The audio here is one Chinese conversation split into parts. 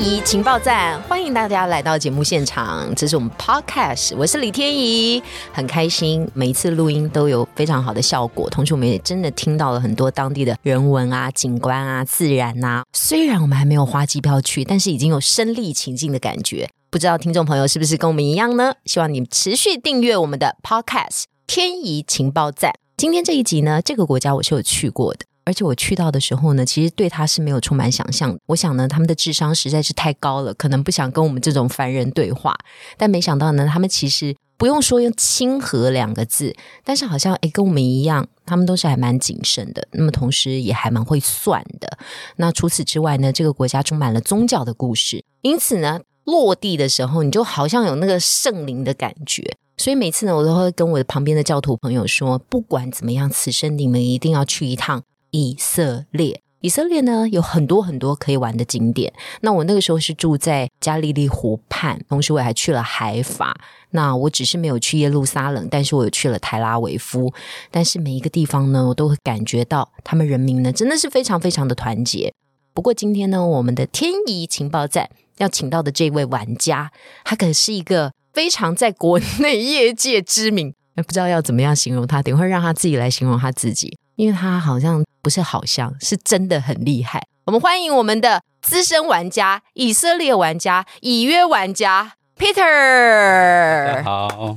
怡情报站，欢迎大家来到节目现场，这是我们 Podcast，我是李天怡，很开心，每一次录音都有非常好的效果，同时我们也真的听到了很多当地的人文啊、景观啊、自然啊。虽然我们还没有花机票去，但是已经有身临其境的感觉。不知道听众朋友是不是跟我们一样呢？希望你持续订阅我们的 Podcast《天怡情报站》。今天这一集呢，这个国家我是有去过的，而且我去到的时候呢，其实对他是没有充满想象的。我想呢，他们的智商实在是太高了，可能不想跟我们这种凡人对话。但没想到呢，他们其实不用说用亲和两个字，但是好像诶跟我们一样，他们都是还蛮谨慎的。那么同时也还蛮会算的。那除此之外呢，这个国家充满了宗教的故事，因此呢。落地的时候，你就好像有那个圣灵的感觉，所以每次呢，我都会跟我的旁边的教徒朋友说，不管怎么样，此生你们一定要去一趟以色列。以色列呢，有很多很多可以玩的景点。那我那个时候是住在加利利湖畔，同时我还去了海法。那我只是没有去耶路撒冷，但是我有去了台拉维夫。但是每一个地方呢，我都会感觉到他们人民呢，真的是非常非常的团结。不过今天呢，我们的天仪情报站。要请到的这位玩家，他可是一个非常在国内业界知名，不知道要怎么样形容他，等会让他自己来形容他自己，因为他好像不是好像是真的很厉害。我们欢迎我们的资深玩家、以色列玩家、以约玩家 Peter。好。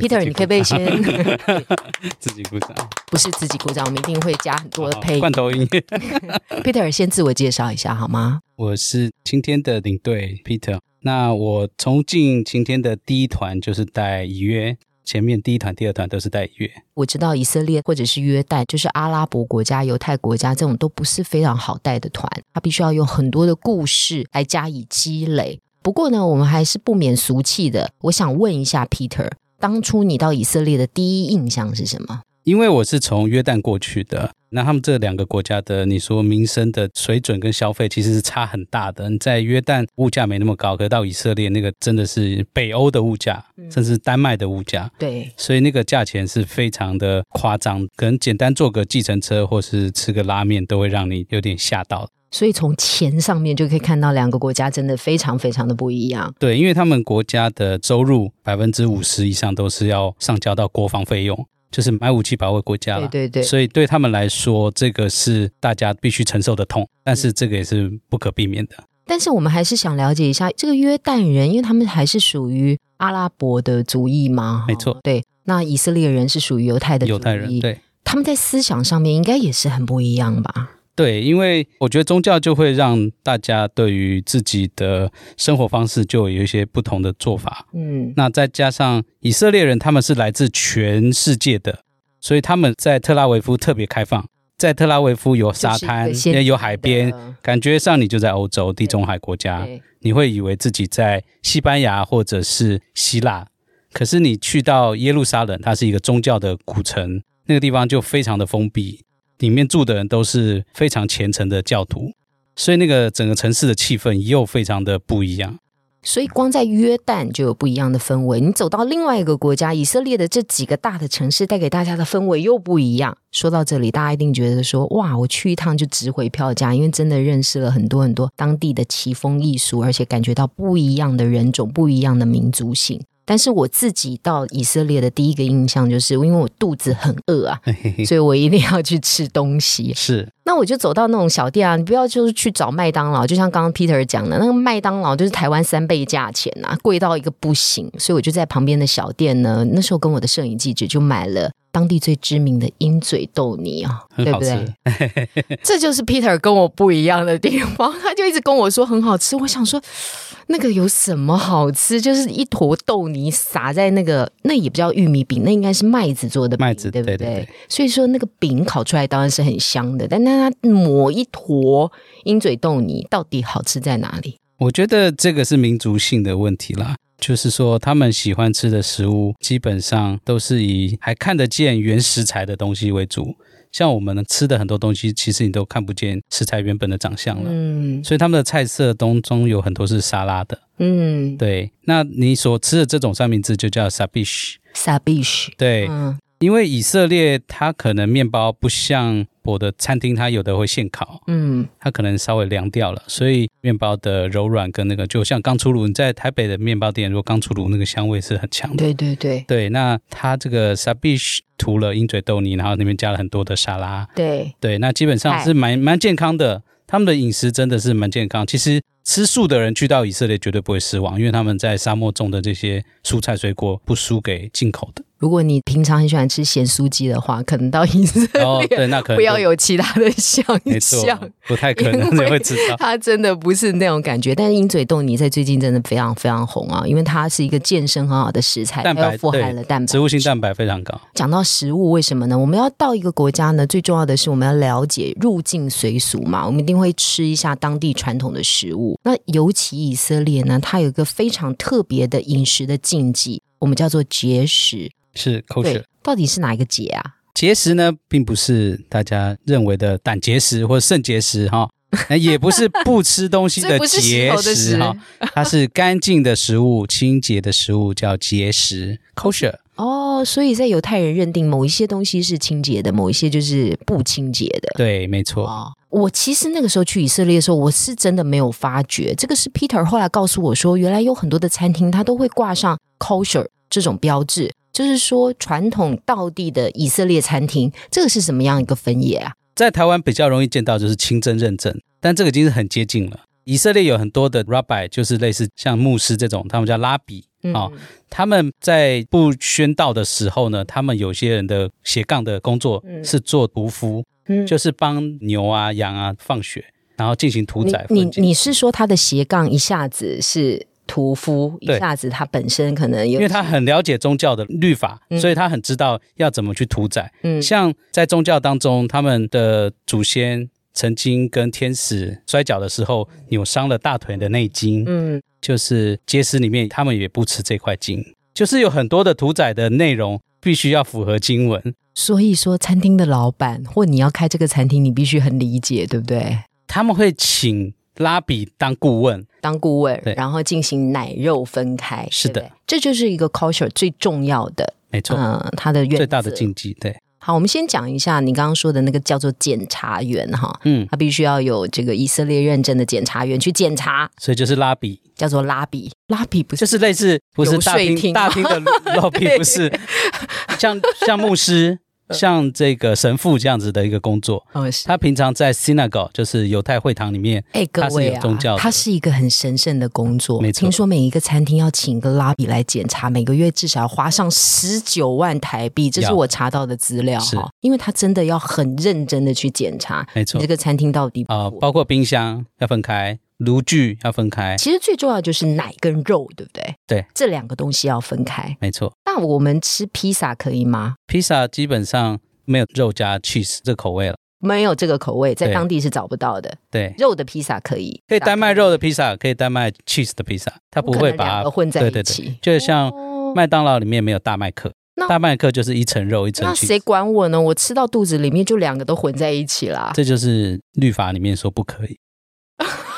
Peter，你可不可以先 自己鼓掌？不是自己鼓掌，我们一定会加很多的配音罐头音。Peter，先自我介绍一下好吗？我是晴天的领队 Peter。那我从进晴天的第一团就是带以约，前面第一团、第二团都是带以约。我知道以色列或者是约旦，就是阿拉伯国家、犹太国家这种都不是非常好带的团，他必须要用很多的故事来加以积累。不过呢，我们还是不免俗气的。我想问一下 Peter。当初你到以色列的第一印象是什么？因为我是从约旦过去的，那他们这两个国家的，你说民生的水准跟消费其实是差很大的。你在约旦物价没那么高，可是到以色列那个真的是北欧的物价，甚至丹麦的物价。对，所以那个价钱是非常的夸张，可能简单坐个计程车或是吃个拉面都会让你有点吓到。所以从钱上面就可以看到两个国家真的非常非常的不一样。对，因为他们国家的收入百分之五十以上都是要上交到国防费用，就是买武器保卫国家了。对对对。所以对他们来说，这个是大家必须承受的痛，但是这个也是不可避免的。但是我们还是想了解一下这个约旦人，因为他们还是属于阿拉伯的族裔吗？没错。对，那以色列人是属于犹太的犹太人，对，他们在思想上面应该也是很不一样吧？对，因为我觉得宗教就会让大家对于自己的生活方式就有一些不同的做法。嗯，那再加上以色列人，他们是来自全世界的，所以他们在特拉维夫特别开放。在特拉维夫有沙滩，也有海边，感觉上你就在欧洲地中海国家，你会以为自己在西班牙或者是希腊。可是你去到耶路撒冷，它是一个宗教的古城，那个地方就非常的封闭。里面住的人都是非常虔诚的教徒，所以那个整个城市的气氛又非常的不一样。所以光在约旦就有不一样的氛围，你走到另外一个国家以色列的这几个大的城市，带给大家的氛围又不一样。说到这里，大家一定觉得说：“哇，我去一趟就值回票价，因为真的认识了很多很多当地的奇风异俗，而且感觉到不一样的人种、不一样的民族性。”但是我自己到以色列的第一个印象就是，因为我肚子很饿啊，所以我一定要去吃东西。是，那我就走到那种小店啊，你不要就是去找麦当劳，就像刚刚 Peter 讲的，那个麦当劳就是台湾三倍价钱呐，贵到一个不行。所以我就在旁边的小店呢，那时候跟我的摄影记者就买了。当地最知名的鹰嘴豆泥啊，对不对？这就是 Peter 跟我不一样的地方，他就一直跟我说很好吃。我想说，那个有什么好吃？就是一坨豆泥撒在那个，那也不叫玉米饼，那应该是麦子做的麦子，对不对？所以说那个饼烤出来当然是很香的，但那它抹一坨鹰嘴豆泥，到底好吃在哪里？我觉得这个是民族性的问题啦，就是说他们喜欢吃的食物基本上都是以还看得见原食材的东西为主。像我们吃的很多东西，其实你都看不见食材原本的长相了。嗯，所以他们的菜色当中有很多是沙拉的。嗯，对。那你所吃的这种三明治就叫 sabish。sabish。对。因为以色列它可能面包不像我的餐厅，它有的会现烤，嗯，它可能稍微凉掉了，所以面包的柔软跟那个就像刚出炉，你在台北的面包店如果刚出炉，那个香味是很强的。对对对对，那它这个 sabish 涂了鹰嘴豆泥，然后里面加了很多的沙拉，对对，那基本上是蛮蛮健康的。他们的饮食真的是蛮健康。其实吃素的人去到以色列绝对不会失望，因为他们在沙漠种的这些蔬菜水果不输给进口的。如果你平常很喜欢吃咸酥鸡的话，可能到以色列对，那可能不要有其他的想象，不太可能你会知道，它真的不是那种感觉。但是鹰嘴豆泥在最近真的非常非常红啊，因为它是一个健身很好的食材，蛋白富含了蛋白，植物性蛋白非常高。讲到食物，为什么呢？我们要到一个国家呢，最重要的是我们要了解入境随俗嘛，我们一定会吃一下当地传统的食物。那尤其以色列呢，它有一个非常特别的饮食的禁忌，我们叫做节食。是 kosher，到底是哪一个结啊？节食呢，并不是大家认为的胆结石或肾结石哈，也不是不吃东西的节食哈，它是干净的食物、清洁的食物叫节食 kosher。哦，所以在犹太人认定某一些东西是清洁的，某一些就是不清洁的。对，没错。我其实那个时候去以色列的时候，我是真的没有发觉，这个是 Peter 后来告诉我说，原来有很多的餐厅它都会挂上 kosher 这种标志。就是说，传统道地的以色列餐厅，这个是什么样一个分野啊？在台湾比较容易见到就是清真认证，但这个已经是很接近了。以色列有很多的 rabbi，就是类似像牧师这种，他们叫拉比啊。他们在不宣道的时候呢，他们有些人的斜杠的工作是做屠夫，就是帮牛啊、羊啊放血，然后进行屠宰。你你是说他的斜杠一下子是？屠夫一下子，他本身可能因为他很了解宗教的律法，所以他很知道要怎么去屠宰。嗯，像在宗教当中，他们的祖先曾经跟天使摔跤的时候扭伤了大腿的内筋，嗯，就是结石里面他们也不吃这块筋，就是有很多的屠宰的内容必须要符合经文。所以说，餐厅的老板或你要开这个餐厅，你必须很理解，对不对？他们会请。拉比当顾问，当顾问，然后进行奶肉分开，是的，这就是一个 culture 最重要的，没错，嗯，它的最大的禁忌，对。好，我们先讲一下你刚刚说的那个叫做检察员哈，嗯，他必须要有这个以色列认证的检察员去检查，所以就是拉比，叫做拉比，拉比不是就是类似不是大厅。大厅的 拉比，不是。像像牧师。像这个神父这样子的一个工作，他平常在 synagogue 就是犹太会堂里面，哎，各位啊，他是一个很神圣的工作。没错，听说每一个餐厅要请一个拉比来检查，每个月至少要花上十九万台币，这是我查到的资料哈。因为他真的要很认真的去检查，没错，这个餐厅到底啊，包括冰箱要分开。炉具要分开，其实最重要就是奶跟肉，对不对？对，这两个东西要分开，没错。那我们吃披萨可以吗？披萨基本上没有肉加 cheese 这口味了，没有这个口味，在当地是找不到的。对，肉的披萨可以，可以单卖肉的披萨，可以单卖 cheese 的披萨，它不会把它混在一起。就像麦当劳里面没有大麦克，大麦克就是一层肉一层。那谁管我呢？我吃到肚子里面就两个都混在一起啦。这就是律法里面说不可以。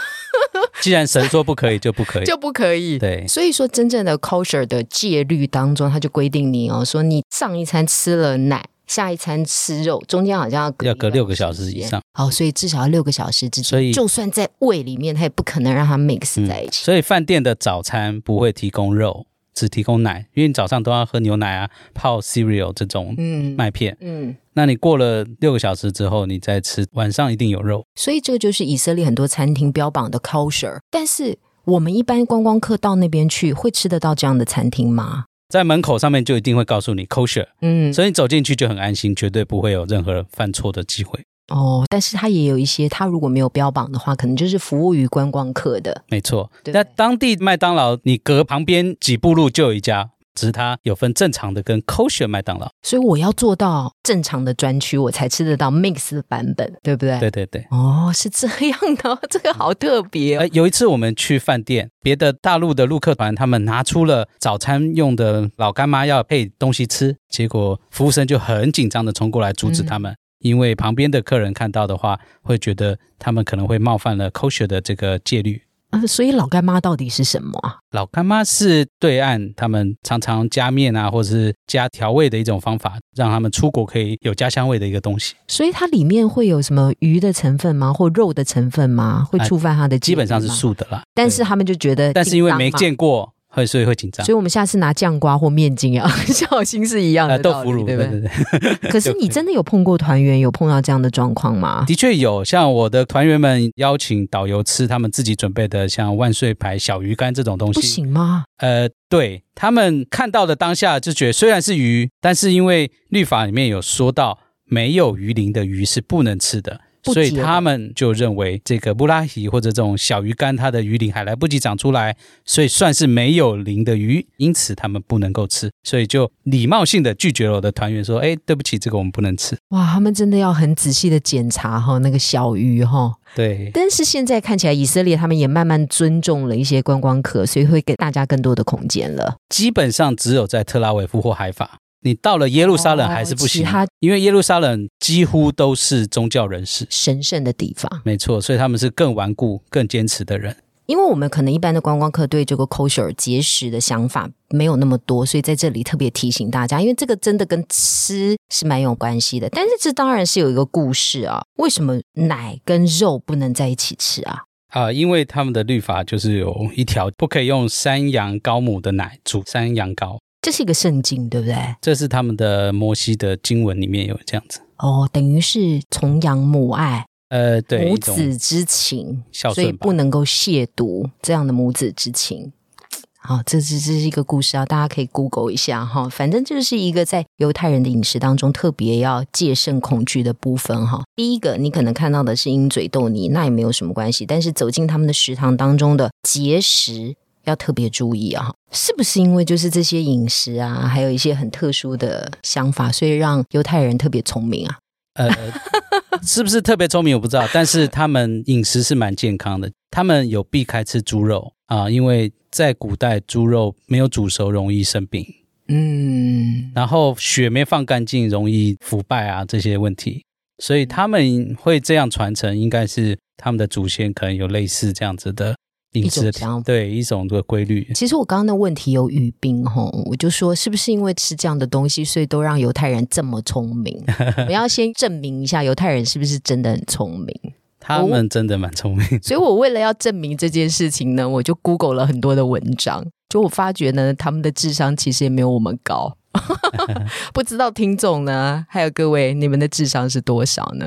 既然神说不可以，就不可以，就不可以。对，所以说真正的 culture 的戒律当中，他就规定你哦，说你上一餐吃了奶，下一餐吃肉，中间好像要隔要隔六个小时以上。好，所以至少要六个小时之间。所以就算在胃里面，他也不可能让它 mix 在一起。所以饭店的早餐不会提供肉。只提供奶，因为你早上都要喝牛奶啊，泡 cereal 这种麦片。嗯，那你过了六个小时之后，你再吃，晚上一定有肉。所以这个就是以色列很多餐厅标榜的 culture。但是我们一般观光客到那边去，会吃得到这样的餐厅吗？在门口上面就一定会告诉你 kosher。嗯，所以你走进去就很安心，绝对不会有任何犯错的机会。哦，但是它也有一些，它如果没有标榜的话，可能就是服务于观光客的。没错，那当地麦当劳，你隔旁边几步路就有一家，只是它有分正常的跟 kosher 麦当劳。所以我要做到正常的专区，我才吃得到 mix 的版本，对不对？对对对。哦，是这样的，这个好特别。有一次我们去饭店，别的大陆的陆客团他们拿出了早餐用的老干妈要配东西吃，结果服务生就很紧张的冲过来阻止他们。因为旁边的客人看到的话，会觉得他们可能会冒犯了 kosher 的这个戒律。啊，所以老干妈到底是什么啊？老干妈是对岸他们常常加面啊，或者是加调味的一种方法，让他们出国可以有家乡味的一个东西。所以它里面会有什么鱼的成分吗？或肉的成分吗？会触犯它的？基本上是素的啦。但是他们就觉得，但是因为没见过。会，所以会紧张。所以，我们下次拿酱瓜或面筋啊，小心是一样的豆腐乳，对不对？可是，你真的有碰过团员有碰到这样的状况吗？的确有，像我的团员们邀请导游吃他们自己准备的，像万岁牌小鱼干这种东西，不行吗？呃，对他们看到的当下就觉得，虽然是鱼，但是因为律法里面有说到，没有鱼鳞的鱼是不能吃的。所以他们就认为这个布拉希或者这种小鱼干，它的鱼鳞还来不及长出来，所以算是没有鳞的鱼，因此他们不能够吃，所以就礼貌性的拒绝了我的团员，说：“哎，对不起，这个我们不能吃。”哇，他们真的要很仔细的检查哈那个小鱼哈。对。但是现在看起来，以色列他们也慢慢尊重了一些观光客，所以会给大家更多的空间了。基本上只有在特拉维夫或海法。你到了耶路撒冷还是不行，因为耶路撒冷几乎都是宗教人士，神圣的地方。没错，所以他们是更顽固、更坚持的人。因为我们可能一般的观光客对这个 kosher 节食的想法没有那么多，所以在这里特别提醒大家，因为这个真的跟吃是蛮有关系的。但是这当然是有一个故事啊，为什么奶跟肉不能在一起吃啊？啊，因为他们的律法就是有一条，不可以用山羊羔母的奶煮山羊羔。这是一个圣经，对不对？这是他们的摩西的经文里面有这样子哦，等于是崇洋母爱，呃，对，母子之情，所以不能够亵渎这样的母子之情。好，这是这是一个故事啊，大家可以 Google 一下哈。反正就是一个在犹太人的饮食当中特别要戒慎恐惧的部分哈。第一个，你可能看到的是鹰嘴豆泥，那也没有什么关系。但是走进他们的食堂当中的节食。要特别注意啊，是不是因为就是这些饮食啊，还有一些很特殊的想法，所以让犹太人特别聪明啊？呃，是不是特别聪明我不知道，但是他们饮食是蛮健康的，他们有避开吃猪肉啊，因为在古代猪肉没有煮熟容易生病，嗯，然后血没放干净容易腐败啊这些问题，所以他们会这样传承，应该是他们的祖先可能有类似这样子的。一种对一种的规律。其实我刚刚的问题有语病哈，我就说是不是因为吃这样的东西，所以都让犹太人这么聪明？我要先证明一下犹太人是不是真的很聪明。他们真的蛮聪明，所以我为了要证明这件事情呢，我就 Google 了很多的文章。就我发觉呢，他们的智商其实也没有我们高。不知道听众呢，还有各位，你们的智商是多少呢？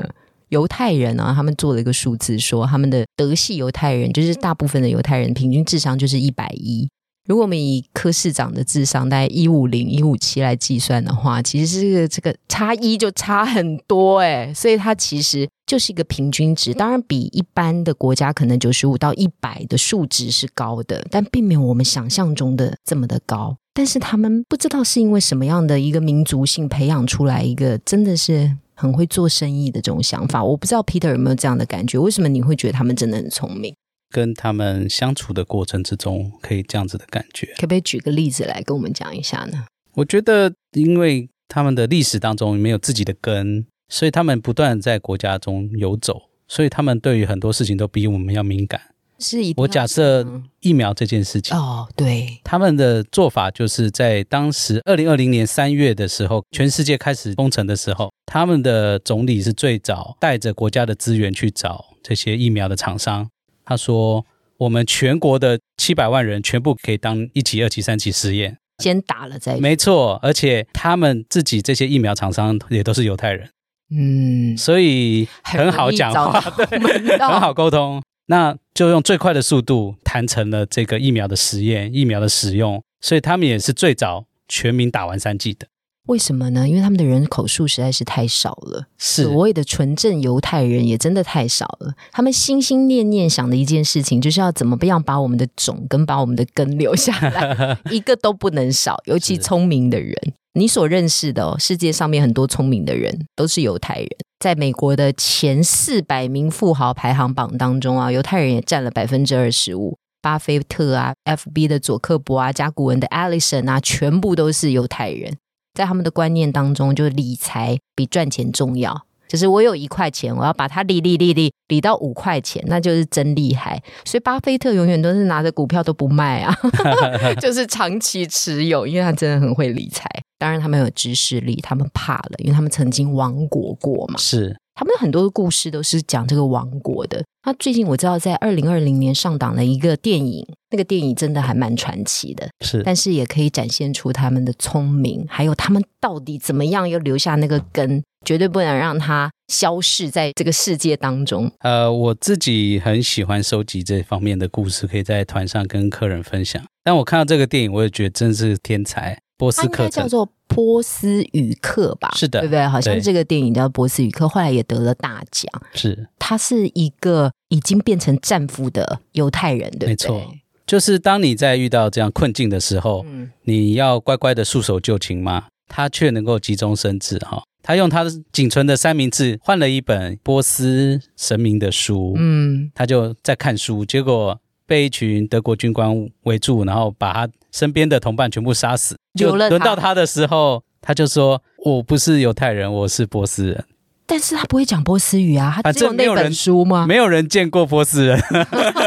犹太人啊，他们做了一个数字，说他们的德系犹太人，就是大部分的犹太人平均智商就是一百一。如果我们以科市长的智商大概一五零、一五七来计算的话，其实这个这个差一就差很多哎，所以它其实就是一个平均值。当然，比一般的国家可能九十五到一百的数值是高的，但并没有我们想象中的这么的高。但是他们不知道是因为什么样的一个民族性培养出来一个，真的是。很会做生意的这种想法，我不知道 Peter 有没有这样的感觉？为什么你会觉得他们真的很聪明？跟他们相处的过程之中，可以这样子的感觉。可不可以举个例子来跟我们讲一下呢？我觉得，因为他们的历史当中没有自己的根，所以他们不断在国家中游走，所以他们对于很多事情都比我们要敏感。是我假设疫苗这件事情。哦，对，他们的做法就是在当时二零二零年三月的时候，全世界开始封城的时候，他们的总理是最早带着国家的资源去找这些疫苗的厂商。他说：“我们全国的七百万人全部可以当一期、二期、三期实验，先打了再没错。而且他们自己这些疫苗厂商也都是犹太人，嗯，所以很好讲话，对，很好沟通。”那就用最快的速度谈成了这个疫苗的实验、疫苗的使用，所以他们也是最早全民打完三剂的。为什么呢？因为他们的人口数实在是太少了，是所谓的纯正犹太人也真的太少了。他们心心念念想的一件事情，就是要怎么样把我们的种跟把我们的根留下来，一个都不能少。尤其聪明的人，你所认识的世界上面很多聪明的人都是犹太人。在美国的前四百名富豪排行榜当中啊，犹太人也占了百分之二十五。巴菲特啊，FB 的佐克伯啊，甲骨文的 Allison 啊，全部都是犹太人。在他们的观念当中，就是理财比赚钱重要。就是我有一块钱，我要把它理理理理理到五块钱，那就是真厉害。所以巴菲特永远都是拿着股票都不卖啊，就是长期持有，因为他真的很会理财。当然，他们有知识力，他们怕了，因为他们曾经亡国过嘛。是。他们很多的故事都是讲这个王国的。那最近我知道，在二零二零年上档了一个电影，那个电影真的还蛮传奇的。是，但是也可以展现出他们的聪明，还有他们到底怎么样又留下那个根，绝对不能让它消逝在这个世界当中。呃，我自己很喜欢收集这方面的故事，可以在团上跟客人分享。但我看到这个电影，我也觉得真是天才。波斯克叫做波斯语课吧？是的，对不对？好像这个电影叫波斯语课，后来也得了大奖。是，他是一个已经变成战俘的犹太人，对不对？没错，就是当你在遇到这样困境的时候，嗯你要乖乖的束手就擒吗？他却能够急中生智，哈！他用他的仅存的三明治换了一本波斯神明的书，嗯，他就在看书，结果被一群德国军官围住，然后把他。身边的同伴全部杀死，就轮到他的时候，他就说：“我不是犹太人，我是波斯人。”但是他不会讲波斯语啊，他只有那本书吗？没有人见过波斯人，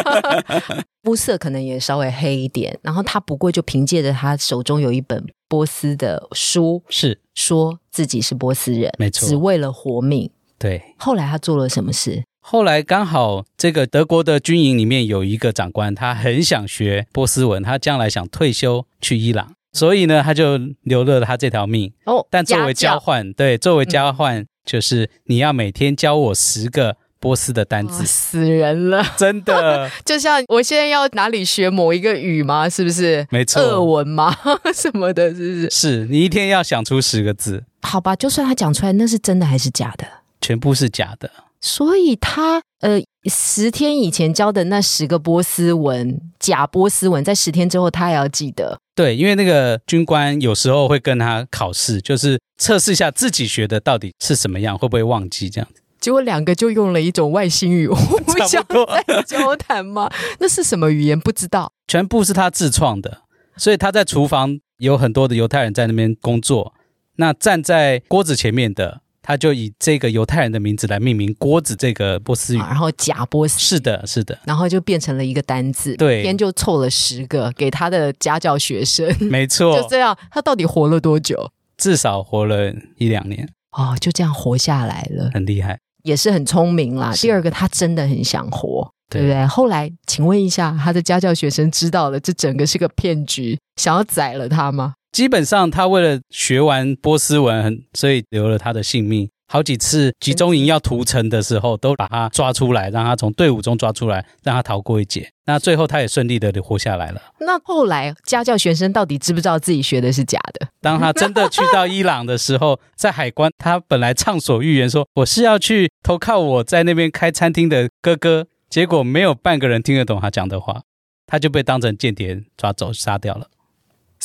肤色可能也稍微黑一点。然后他不过就凭借着他手中有一本波斯的书，是说自己是波斯人，没错，只为了活命。对，后来他做了什么事？后来刚好这个德国的军营里面有一个长官，他很想学波斯文，他将来想退休去伊朗，所以呢，他就留了他这条命。哦，但作为交换，对，作为交换就是你要每天教我十个波斯的单词。死人了，真的，就像我现在要哪里学某一个语吗？是不是？没错，俄文吗？什么的，是不是？是你一天要想出十个字。好吧，就算他讲出来，那是真的还是假的？全部是假的。所以他呃十天以前教的那十个波斯文假波斯文，在十天之后他也要记得。对，因为那个军官有时候会跟他考试，就是测试一下自己学的到底是什么样，会不会忘记这样子。结果两个就用了一种外星语互相在交谈吗？那是什么语言？不知道。全部是他自创的，所以他在厨房有很多的犹太人在那边工作，那站在锅子前面的。他就以这个犹太人的名字来命名锅子这个波斯语，然后假波斯是的，是的，然后就变成了一个单字，对，天就凑了十个给他的家教学生，没错，就这样，他到底活了多久？至少活了一两年。哦，就这样活下来了，很厉害，也是很聪明啦。第二个，他真的很想活，对不对？后来，请问一下，他的家教学生知道了这整个是个骗局，想要宰了他吗？基本上，他为了学完波斯文，所以留了他的性命。好几次集中营要屠城的时候，都把他抓出来，让他从队伍中抓出来，让他逃过一劫。那最后，他也顺利的活下来了。那后来家教学生到底知不知道自己学的是假的？当他真的去到伊朗的时候，在海关，他本来畅所欲言说我是要去投靠我在那边开餐厅的哥哥，结果没有半个人听得懂他讲的话，他就被当成间谍抓走杀掉了。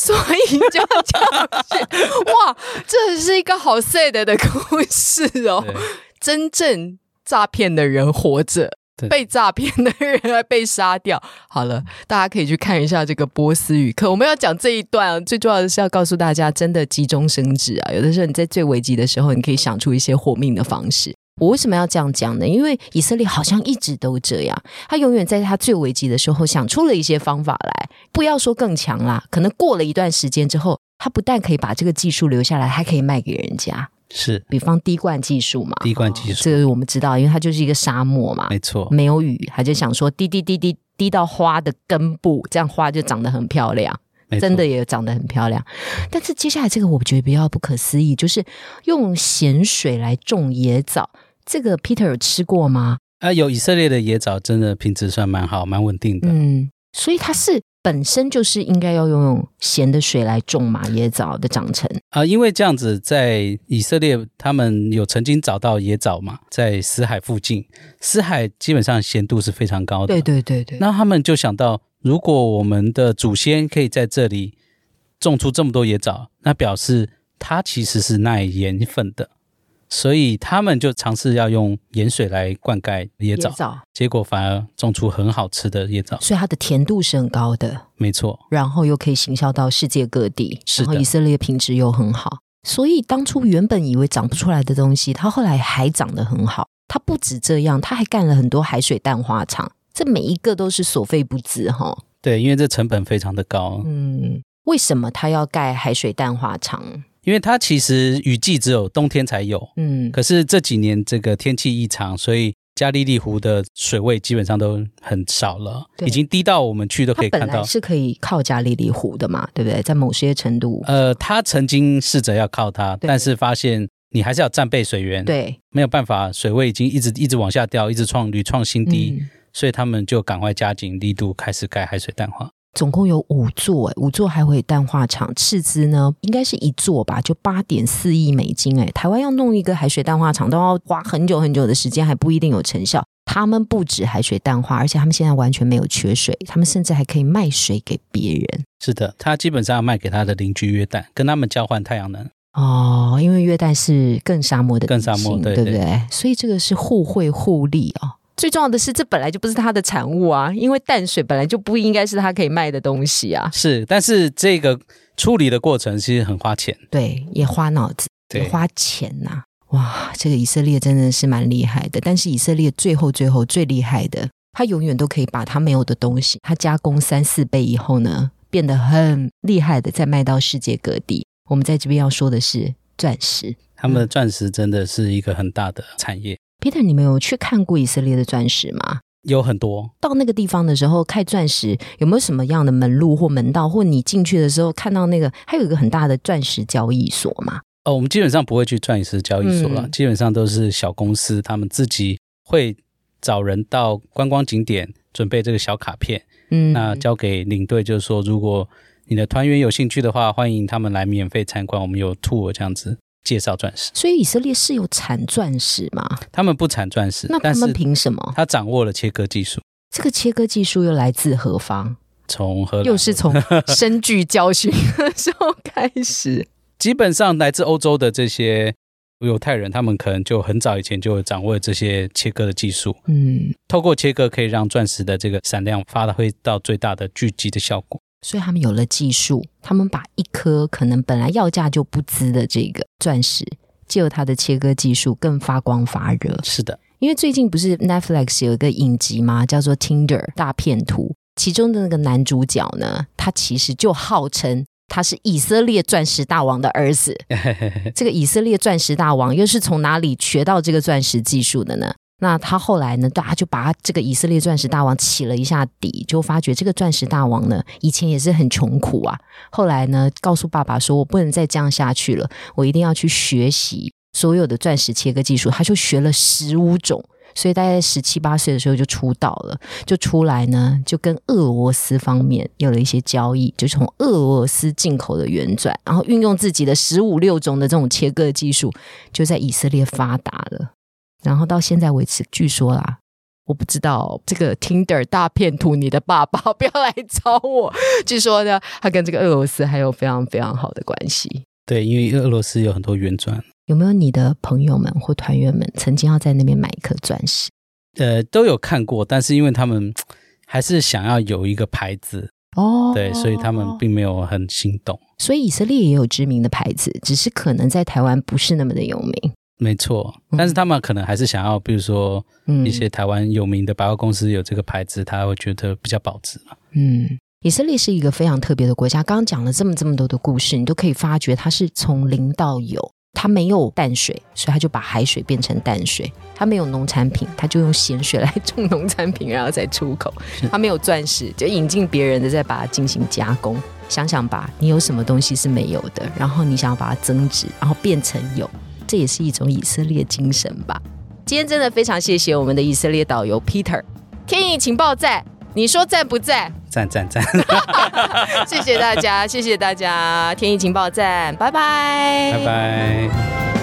所以就这样哇，这是一个好 sad 的故事哦。真正诈骗的人活着，被诈骗的人还被杀掉。好了，大家可以去看一下这个波斯语课。我们要讲这一段，最重要的是要告诉大家，真的急中生智啊！有的时候你在最危急的时候，你可以想出一些活命的方式。我为什么要这样讲呢？因为以色列好像一直都这样，他永远在他最危急的时候想出了一些方法来。不要说更强啦，可能过了一段时间之后，他不但可以把这个技术留下来，还可以卖给人家。是，比方滴灌技术嘛，滴灌技术，这个我们知道，因为它就是一个沙漠嘛，没错，没有雨，他就想说滴滴滴滴滴到花的根部，这样花就长得很漂亮，真的也长得很漂亮。但是接下来这个我觉得比较不可思议，就是用咸水来种野枣。这个 Peter 有吃过吗？啊，有以色列的野枣，真的品质算蛮好，蛮稳定的。嗯，所以它是本身就是应该要用咸的水来种嘛，野枣的长成啊，因为这样子，在以色列他们有曾经找到野枣嘛，在死海附近，死海基本上咸度是非常高的。对对对对。那他们就想到，如果我们的祖先可以在这里种出这么多野枣，那表示它其实是耐盐分的。所以他们就尝试要用盐水来灌溉野枣，结果反而种出很好吃的野枣。所以它的甜度是很高的，没错。然后又可以行销到世界各地，然后以色列品质又很好。所以当初原本以为长不出来的东西，它后来还长得很好。它不止这样，它还干了很多海水淡化厂，这每一个都是所费不赀哈。对，因为这成本非常的高。嗯，为什么他要盖海水淡化厂？因为它其实雨季只有冬天才有，嗯，可是这几年这个天气异常，所以加利利湖的水位基本上都很少了，已经低到我们去都可以看到。是可以靠加利利湖的嘛，对不对？在某些程度，呃，他曾经试着要靠它，但是发现你还是要战备水源，对，没有办法，水位已经一直一直往下掉，一直创屡创新低，所以他们就赶快加紧力度，开始盖海水淡化。总共有五座，哎，五座海水淡化厂，斥资呢应该是一座吧，就八点四亿美金，哎，台湾要弄一个海水淡化厂都要花很久很久的时间，还不一定有成效。他们不止海水淡化，而且他们现在完全没有缺水，他们甚至还可以卖水给别人。是的，他基本上要卖给他的邻居约旦，跟他们交换太阳能。哦，因为约旦是更沙漠的，更沙漠，对不对？所以这个是互惠互利啊。最重要的是，这本来就不是它的产物啊，因为淡水本来就不应该是它可以卖的东西啊。是，但是这个处理的过程其实很花钱，对，也花脑子，也花钱呐。哇，这个以色列真的是蛮厉害的。但是以色列最后最后最厉害的，他永远都可以把他没有的东西，他加工三四倍以后呢，变得很厉害的，再卖到世界各地。我们在这边要说的是钻石，他们的钻石真的是一个很大的产业。Peter，你们有去看过以色列的钻石吗？有很多。到那个地方的时候，看钻石有没有什么样的门路或门道，或你进去的时候看到那个，还有一个很大的钻石交易所嘛？哦，我们基本上不会去钻石交易所了，基本上都是小公司，他们自己会找人到观光景点，准备这个小卡片，嗯，那交给领队，就是说，如果你的团员有兴趣的话，欢迎他们来免费参观，我们有 tour 这样子。介绍钻石，所以以色列是有产钻石吗？他们不产钻石，那他们凭什么？他掌握了切割技术，这个切割技术又来自何方？从何？又是从 深具教训的时候开始。基本上来自欧洲的这些犹太人，他们可能就很早以前就掌握这些切割的技术。嗯，透过切割可以让钻石的这个闪亮发挥到最大的聚集的效果。所以他们有了技术，他们把一颗可能本来要价就不值的这个钻石，借由它的切割技术更发光发热。是的，因为最近不是 Netflix 有一个影集吗？叫做《Tinder 大片图》，其中的那个男主角呢，他其实就号称他是以色列钻石大王的儿子。这个以色列钻石大王又是从哪里学到这个钻石技术的呢？那他后来呢？大家就把他这个以色列钻石大王起了一下底，就发觉这个钻石大王呢，以前也是很穷苦啊。后来呢，告诉爸爸说：“我不能再这样下去了，我一定要去学习所有的钻石切割技术。”他就学了十五种，所以大概十七八岁的时候就出道了，就出来呢，就跟俄罗斯方面有了一些交易，就从俄罗斯进口的原钻，然后运用自己的十五六种的这种切割技术，就在以色列发达了。然后到现在为止，据说啦，我不知道这个 Tinder 大片图，你的爸爸 不要来找我。据说呢，他跟这个俄罗斯还有非常非常好的关系。对，因为俄罗斯有很多原钻。有没有你的朋友们或团员们曾经要在那边买一颗钻石？呃，都有看过，但是因为他们 还是想要有一个牌子哦，对，所以他们并没有很心动。所以以色列也有知名的牌子，只是可能在台湾不是那么的有名。没错，但是他们可能还是想要，比如说一些台湾有名的百货公司有这个牌子，他会觉得比较保值嘛。嗯，以色列是一个非常特别的国家。刚刚讲了这么这么多的故事，你都可以发觉它是从零到有。它没有淡水，所以它就把海水变成淡水。它没有农产品，它就用咸水来种农产品，然后再出口。它没有钻石，就引进别人的，再把它进行加工。想想吧，你有什么东西是没有的，然后你想要把它增值，然后变成有。这也是一种以色列精神吧。今天真的非常谢谢我们的以色列导游 Peter。天意情报站，你说在不在？赞赞赞！谢谢大家，谢谢大家，天意情报站，拜拜，拜拜。